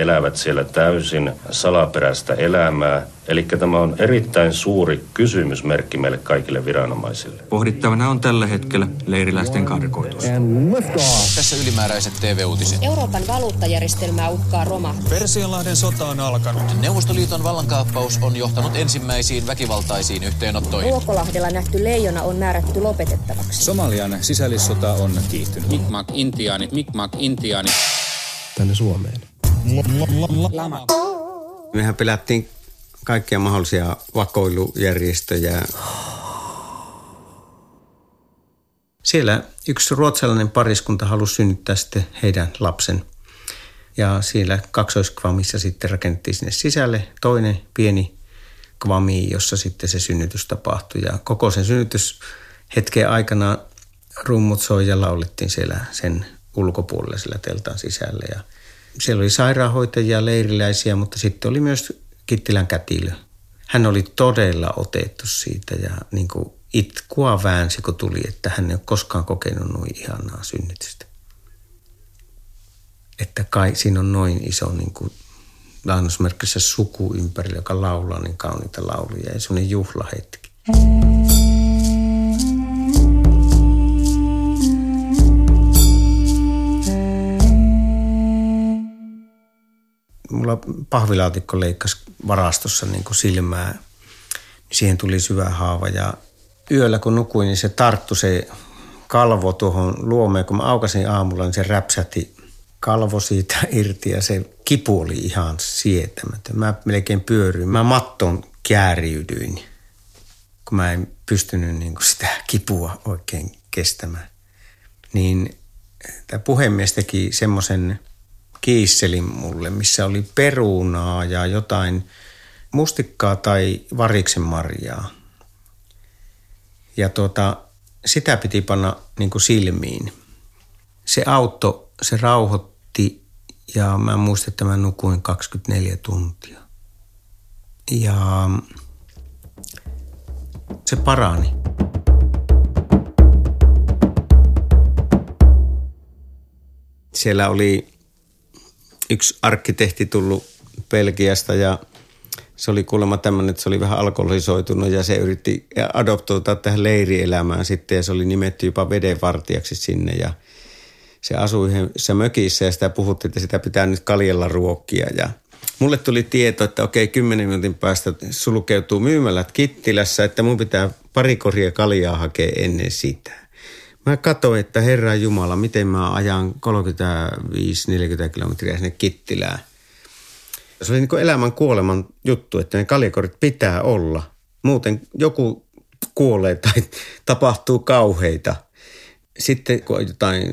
he elävät siellä täysin salaperäistä elämää. Eli tämä on erittäin suuri kysymysmerkki meille kaikille viranomaisille. Pohdittavana on tällä hetkellä leiriläisten karkoitus. Tässä ylimääräiset TV-uutiset. Euroopan valuuttajärjestelmää uhkaa roma. Persianlahden sota on alkanut. Neuvostoliiton vallankaappaus on johtanut ensimmäisiin väkivaltaisiin yhteenottoihin. Ruokolahdella nähty leijona on määrätty lopetettavaksi. Somalian sisällissota on kiihtynyt. Mikmak intiaanit, mikmak intiaanit. Tänne Suomeen. Lama. Mehän pelättiin kaikkia mahdollisia vakoilujärjestöjä. Siellä yksi ruotsalainen pariskunta halusi synnyttää sitten heidän lapsen. Ja siellä kaksoiskvamissa sitten rakennettiin sinne sisälle toinen pieni kvami, jossa sitten se synnytys tapahtui. Ja koko sen synnytyshetken aikana rummut soi ja laulettiin siellä sen ulkopuolella sillä teltan sisällä. Ja siellä oli sairaanhoitajia, leiriläisiä, mutta sitten oli myös Kittilän kätilö. Hän oli todella otettu siitä ja niin kuin itkua väänsi, kun tuli, että hän ei ole koskaan kokenut noin ihanaa synnytystä. Että kai siinä on noin iso niin kuin lainausmerkissä suku ympärillä, joka laulaa niin kauniita lauluja ja semmoinen juhlahetki. Mulla pahvilaatikko leikkasi varastossa niin kuin silmää. Siihen tuli syvä haava ja yöllä kun nukuin, niin se tarttu se kalvo tuohon luomeen. Kun mä aukasin aamulla, niin se räpsäti kalvo siitä irti ja se kipu oli ihan sietämätön. Mä melkein pyöryin. Mä mattoon kääriydyin, kun mä en pystynyt niin kuin sitä kipua oikein kestämään. Niin tämä puhemies teki semmoisen – kiisselin mulle, missä oli perunaa ja jotain mustikkaa tai variksen marjaa. Ja tuota, sitä piti panna niin kuin silmiin. Se auto, se rauhoitti ja mä muistan, että mä nukuin 24 tuntia. Ja se parani. Siellä oli yksi arkkitehti tullut Belgiasta ja se oli kuulemma tämmöinen, että se oli vähän alkoholisoitunut ja se yritti adoptoida tähän leirielämään sitten ja se oli nimetty jopa vedenvartijaksi sinne ja se asui yhdessä mökissä ja sitä puhuttiin, että sitä pitää nyt kaljella ruokkia ja mulle tuli tieto, että okei, kymmenen minuutin päästä sulkeutuu myymälät Kittilässä, että mun pitää pari koria kaljaa hakea ennen sitä. Mä katsoin, että Herra Jumala, miten mä ajan 35-40 kilometriä sinne Kittilään. Se oli niin kuin elämän kuoleman juttu, että ne kaljakorit pitää olla. Muuten joku kuolee tai tapahtuu kauheita. Sitten kun jotain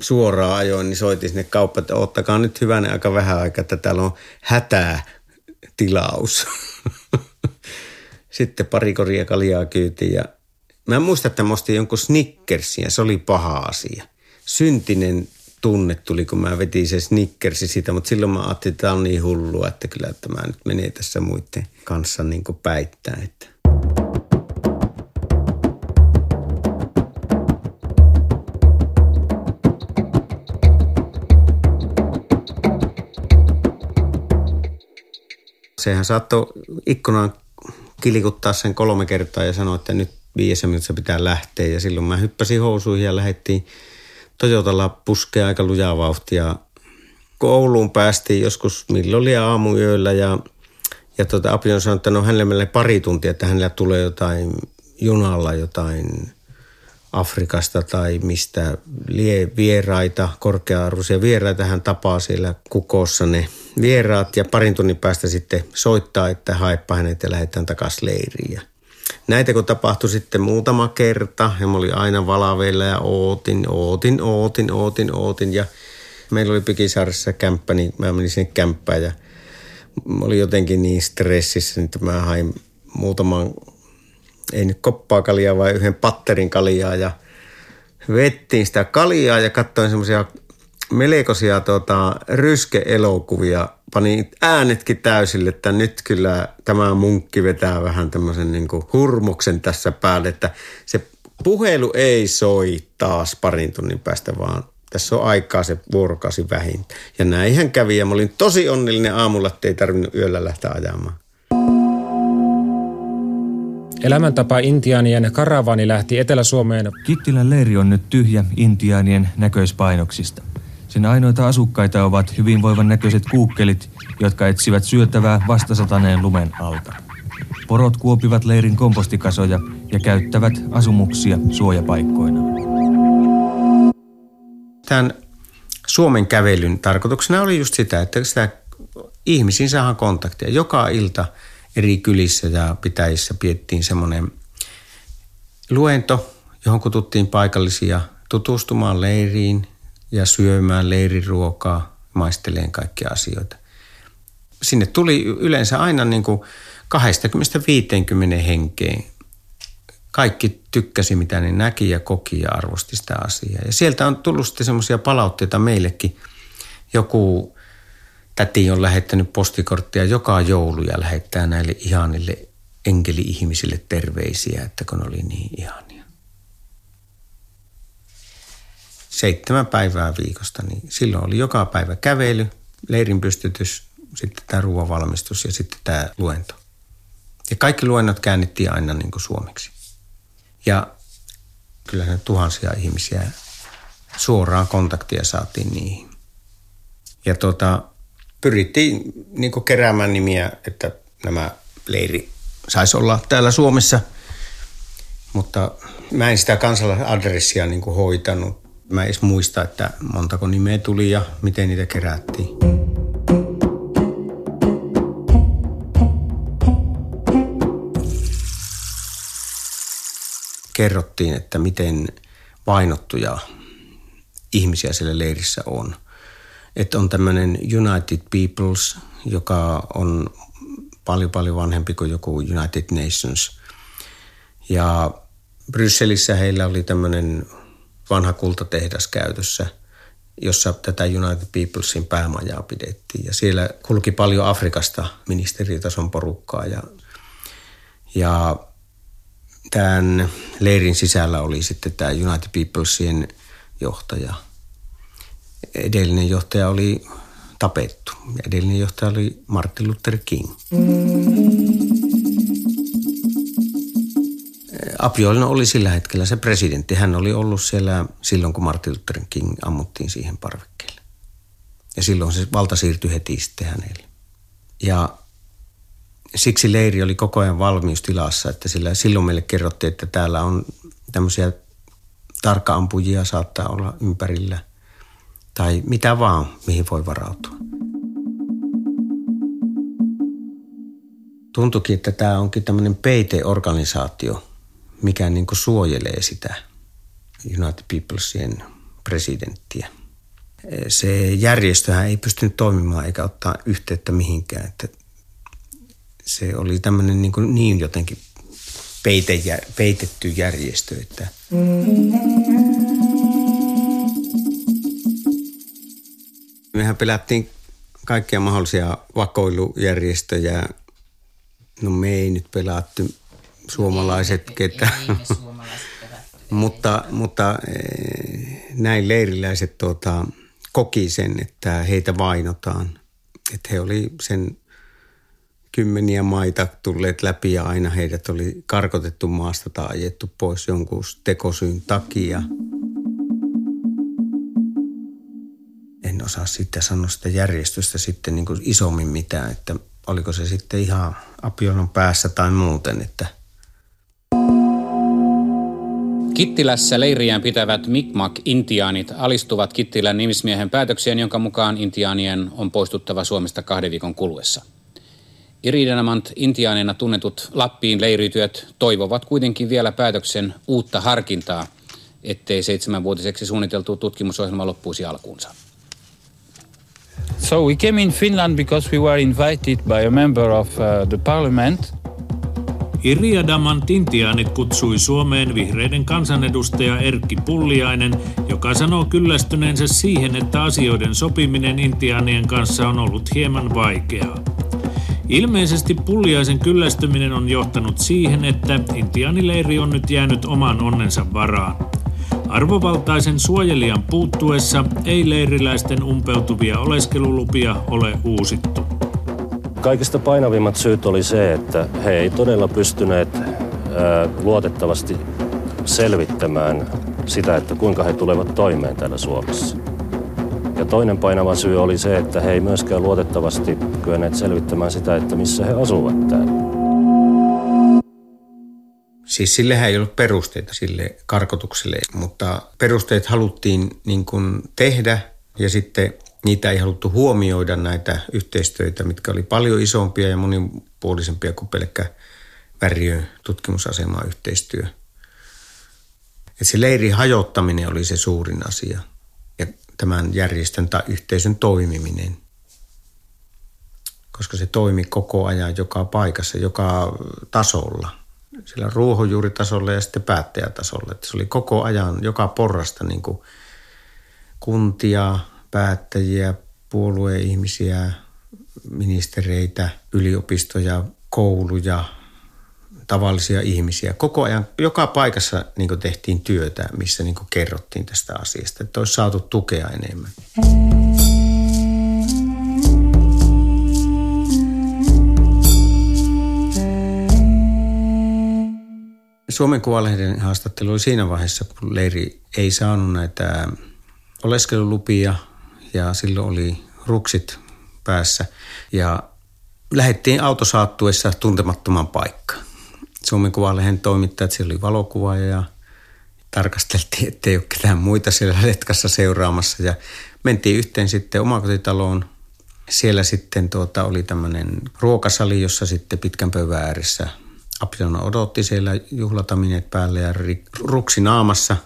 suoraan ajoin, niin soitin sinne kauppaan, että ottakaa nyt hyvänä aika vähän aikaa, että täällä on hätää tilaus. Sitten pari koria kaljaa kyytiin ja Mä muistan, että mä ostin jonkun Snickersin se oli paha asia. Syntinen tunne tuli, kun mä vetin se Snickersi siitä, mutta silloin mä ajattelin, että tämä on niin hullua, että kyllä että mä nyt menee tässä muiden kanssa niin päittää. Että. Sehän saattoi ikkunaan kilikuttaa sen kolme kertaa ja sanoa, että nyt viidessä minuutissa pitää lähteä. Ja silloin mä hyppäsin housuihin ja lähdettiin Toyotalla puskea aika lujaa vauhtia. Kouluun päästiin joskus milloin oli aamuyöllä ja, ja tota, Api on sanonut, että no hänelle menee pari tuntia, että hänellä tulee jotain junalla jotain Afrikasta tai mistä lie vieraita, korkea-arvoisia vieraita hän tapaa siellä kukossa ne vieraat ja parin tunnin päästä sitten soittaa, että haepa hänet ja lähdetään takaisin leiriin. Näitä kun tapahtui sitten muutama kerta ja mä olin aina valaveilla ja ootin, ootin, ootin, ootin, ootin ja meillä oli Pikisaaressa kämppä, niin mä menin sinne kämppään ja mä olin jotenkin niin stressissä, että mä hain muutaman, ei nyt koppaa kaljaa, vai yhden patterin kaljaa ja vettiin sitä kaljaa ja katsoin semmoisia melkoisia tota, ryske-elokuvia – pani äänetkin täysille, että nyt kyllä tämä munkki vetää vähän tämmöisen niin hurmuksen tässä päälle, että se puhelu ei soi taas parin tunnin päästä, vaan tässä on aikaa se vuorokausi vähintä. Ja näinhän kävi ja mä olin tosi onnellinen aamulla, että ei tarvinnut yöllä lähteä ajamaan. Elämäntapa intiaanien karavani lähti Etelä-Suomeen. Kittilän leiri on nyt tyhjä intiaanien näköispainoksista. Sen ainoita asukkaita ovat hyvinvoivan näköiset kuukkelit, jotka etsivät syötävää vastasataneen lumen alta. Porot kuopivat leirin kompostikasoja ja käyttävät asumuksia suojapaikkoina. Tämän Suomen kävelyn tarkoituksena oli just sitä, että sitä ihmisiin saadaan kontaktia. Joka ilta eri kylissä ja pitäjissä piettiin semmoinen luento, johon kututtiin paikallisia tutustumaan leiriin ja syömään leiriruokaa, maisteleen kaikkia asioita. Sinne tuli yleensä aina niin kuin 20-50 henkeen. Kaikki tykkäsi, mitä ne näki ja koki ja arvosti sitä asiaa. Ja sieltä on tullut sitten semmoisia palautteita meillekin. Joku täti on lähettänyt postikorttia joka joulu ja lähettää näille ihanille enkeli-ihmisille terveisiä, että kun oli niin ihania. Seitsemän päivää viikosta, niin silloin oli joka päivä kävely, leirin pystytys, sitten tämä ruoanvalmistus ja sitten tämä luento. Ja kaikki luennot käännettiin aina niin kuin suomeksi. Ja kyllähän tuhansia ihmisiä suoraan kontaktia saatiin niihin. Ja tota, pyrittiin niin kuin keräämään nimiä, että nämä leiri saisi olla täällä Suomessa. Mutta mä en sitä kansalaisadressia niin kuin hoitanut. Mä en edes muista, että montako nimeä tuli ja miten niitä kerättiin. kerrottiin, että miten vainottuja ihmisiä siellä leirissä on. Että on tämmöinen United Peoples, joka on paljon paljon vanhempi kuin joku United Nations. Ja Brysselissä heillä oli tämmöinen vanha kultatehdas käytössä, jossa tätä United Peoplesin päämajaa pidettiin. Ja siellä kulki paljon Afrikasta ministeritason porukkaa ja, ja tämän leirin sisällä oli sitten tämä United Peoplesien johtaja. Edellinen johtaja oli tapettu edellinen johtaja oli Martin Luther King. Apiollinen oli sillä hetkellä se presidentti. Hän oli ollut siellä silloin, kun Martin Luther King ammuttiin siihen parvekkeelle. Ja silloin se valta siirtyi heti sitten hänelle. Ja siksi leiri oli koko ajan valmiustilassa, että sillä silloin meille kerrottiin, että täällä on tämmöisiä tarkkaampujia saattaa olla ympärillä tai mitä vaan, mihin voi varautua. Tuntuikin, että tämä onkin tämmöinen peiteorganisaatio, mikä niin kuin suojelee sitä United Peoplesien presidenttiä. Se järjestöhän ei pystynyt toimimaan eikä ottaa yhteyttä mihinkään. Että se oli tämmöinen niin, kuin niin jotenkin peite, peitetty järjestö, että mehän pelättiin kaikkia mahdollisia vakoilujärjestöjä. No me ei nyt pelattu suomalaiset ketä. mutta, mutta eh, näin leiriläiset tuota, koki sen, että heitä vainotaan. Että he oli sen kymmeniä maita tulleet läpi ja aina heidät oli karkotettu maasta tai ajettu pois jonkun tekosyyn takia. En osaa sitten sanoa sitä järjestöstä sitten niin kuin isommin mitään, että oliko se sitten ihan Apionon päässä tai muuten, että – Kittilässä leiriään pitävät Mi'kmaq-intiaanit alistuvat Kittilän nimismiehen päätökseen, jonka mukaan intiaanien on poistuttava Suomesta kahden viikon kuluessa. Iridanamant intiaanina tunnetut Lappiin leirityöt toivovat kuitenkin vielä päätöksen uutta harkintaa, ettei seitsemänvuotiseksi suunniteltu tutkimusohjelma loppuisi alkuunsa. So we came in Finland because we were invited by a member of uh, the parliament. Iriadamant intiaanit kutsui Suomeen vihreiden kansanedustaja Erkki Pulliainen, joka sanoo kyllästyneensä siihen, että asioiden sopiminen intiaanien kanssa on ollut hieman vaikeaa. Ilmeisesti pulliaisen kyllästyminen on johtanut siihen, että intiaanileiri on nyt jäänyt oman onnensa varaan. Arvovaltaisen suojelijan puuttuessa ei leiriläisten umpeutuvia oleskelulupia ole uusittu. Kaikista painavimmat syyt oli se, että he ei todella pystyneet luotettavasti selvittämään sitä, että kuinka he tulevat toimeen täällä Suomessa. Ja toinen painava syy oli se, että he ei myöskään luotettavasti kyenneet selvittämään sitä, että missä he asuvat täällä. Siis sillehän ei ollut perusteita sille karkotukselle, mutta perusteet haluttiin niin kuin tehdä ja sitten niitä ei haluttu huomioida näitä yhteistyötä, mitkä oli paljon isompia ja monipuolisempia kuin pelkkä Värjö tutkimusasema yhteistyö. Et se leirin hajottaminen oli se suurin asia ja tämän järjestön tai yhteisön toimiminen. Koska se toimi koko ajan joka paikassa, joka tasolla. Sillä ruohonjuuritasolla ja sitten päättäjätasolla. Että se oli koko ajan joka porrasta niin kuin kuntia, päättäjiä, puolueihmisiä, ministereitä, yliopistoja, kouluja, tavallisia ihmisiä. Koko ajan, joka paikassa niin tehtiin työtä, missä niin kerrottiin tästä asiasta, että olisi saatu tukea enemmän. Suomen Kuvalehden haastattelu oli siinä vaiheessa, kun leiri ei saanut näitä oleskelulupia ja silloin oli ruksit päässä. Ja lähdettiin autosaattuessa tuntemattoman paikkaan. Suomen Kuvalehden toimittajat, siellä oli valokuvaaja ja tarkasteltiin, ettei ole ketään muita siellä letkassa seuraamassa. Ja mentiin yhteen sitten omakotitaloon. Siellä sitten tuota, oli tämmöinen ruokasali, jossa sitten pitkän pöydän ääressä Apilona odotti siellä juhlatamineet päälle ja ruksi naamassa.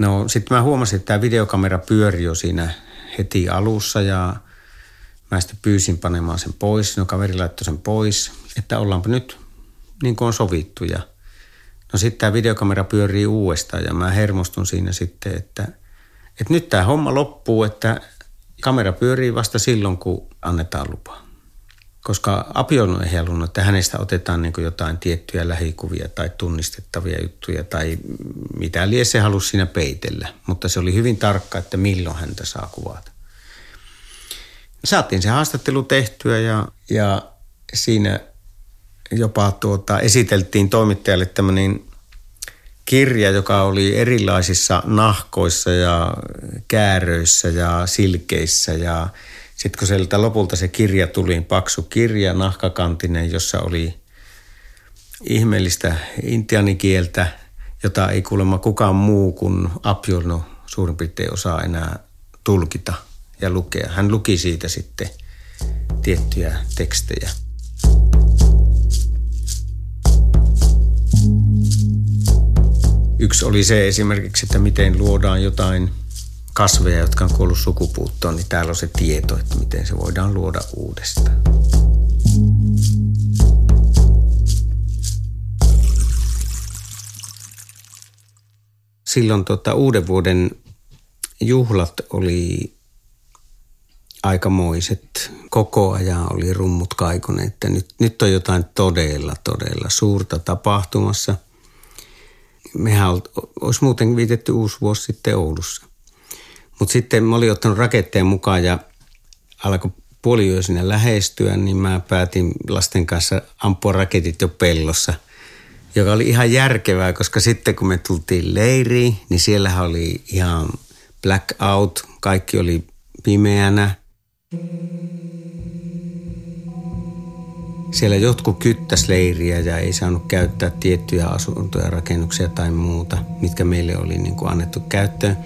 No sitten mä huomasin, että tämä videokamera pyöri jo siinä heti alussa ja mä sitten pyysin panemaan sen pois. No kaveri laittoi sen pois, että ollaanpa nyt niin kuin on sovittu. Ja no sitten tämä videokamera pyörii uudestaan ja mä hermostun siinä sitten, että, että nyt tämä homma loppuu, että kamera pyörii vasta silloin, kun annetaan lupa. Koska Apion ei halunnut, että hänestä otetaan niin jotain tiettyjä lähikuvia tai tunnistettavia juttuja tai mitä lie se halusi siinä peitellä. Mutta se oli hyvin tarkka, että milloin häntä saa kuvata. Saatiin se haastattelu tehtyä ja, ja siinä jopa tuota, esiteltiin toimittajalle tämmöinen kirja, joka oli erilaisissa nahkoissa ja kääröissä ja silkeissä ja sitten kun sieltä lopulta se kirja tuli, paksu kirja, nahkakantinen, jossa oli ihmeellistä intianikieltä, jota ei kuulemma kukaan muu kuin Apjolno suurin piirtein osaa enää tulkita ja lukea. Hän luki siitä sitten tiettyjä tekstejä. Yksi oli se esimerkiksi, että miten luodaan jotain kasveja, jotka on kuollut sukupuuttoon, niin täällä on se tieto, että miten se voidaan luoda uudestaan. Silloin tota, uuden vuoden juhlat oli aikamoiset. Koko ajan oli rummut kaikoneet, että nyt, nyt on jotain todella, todella suurta tapahtumassa – mehän olisi muuten viitetty uusi vuosi sitten Oulussa. Mutta sitten mä olin ottanut raketteen mukaan ja alkoi puoliyö sinne lähestyä, niin mä päätin lasten kanssa ampua raketit jo pellossa, joka oli ihan järkevää, koska sitten kun me tultiin leiriin, niin siellähän oli ihan blackout, kaikki oli pimeänä. Siellä jotkut kyttäs leiriä ja ei saanut käyttää tiettyjä asuntoja, rakennuksia tai muuta, mitkä meille oli niin kuin annettu käyttöön.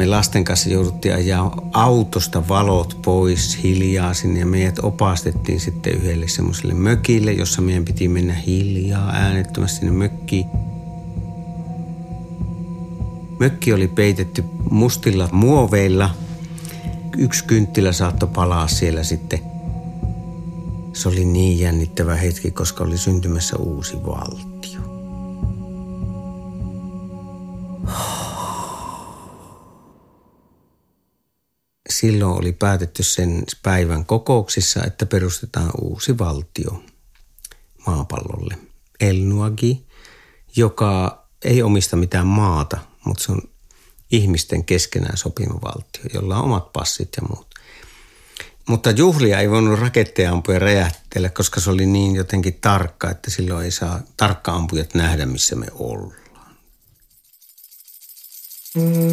Me lasten kanssa jouduttiin ajaa autosta valot pois hiljaa sinne ja meidät opastettiin sitten yhdelle semmoiselle mökille, jossa meidän piti mennä hiljaa äänettömästi sinne mökkiin. Mökki oli peitetty mustilla muoveilla. Yksi kynttilä saattoi palaa siellä sitten se oli niin jännittävä hetki, koska oli syntymässä uusi valtio. Silloin oli päätetty sen päivän kokouksissa, että perustetaan uusi valtio maapallolle. Elnuagi, joka ei omista mitään maata, mutta se on ihmisten keskenään sopima valtio, jolla on omat passit ja muut. Mutta juhlia ei voinut raketteja ampuja räjähtellä, koska se oli niin jotenkin tarkka, että silloin ei saa tarkka ampujat nähdä, missä me ollaan. Música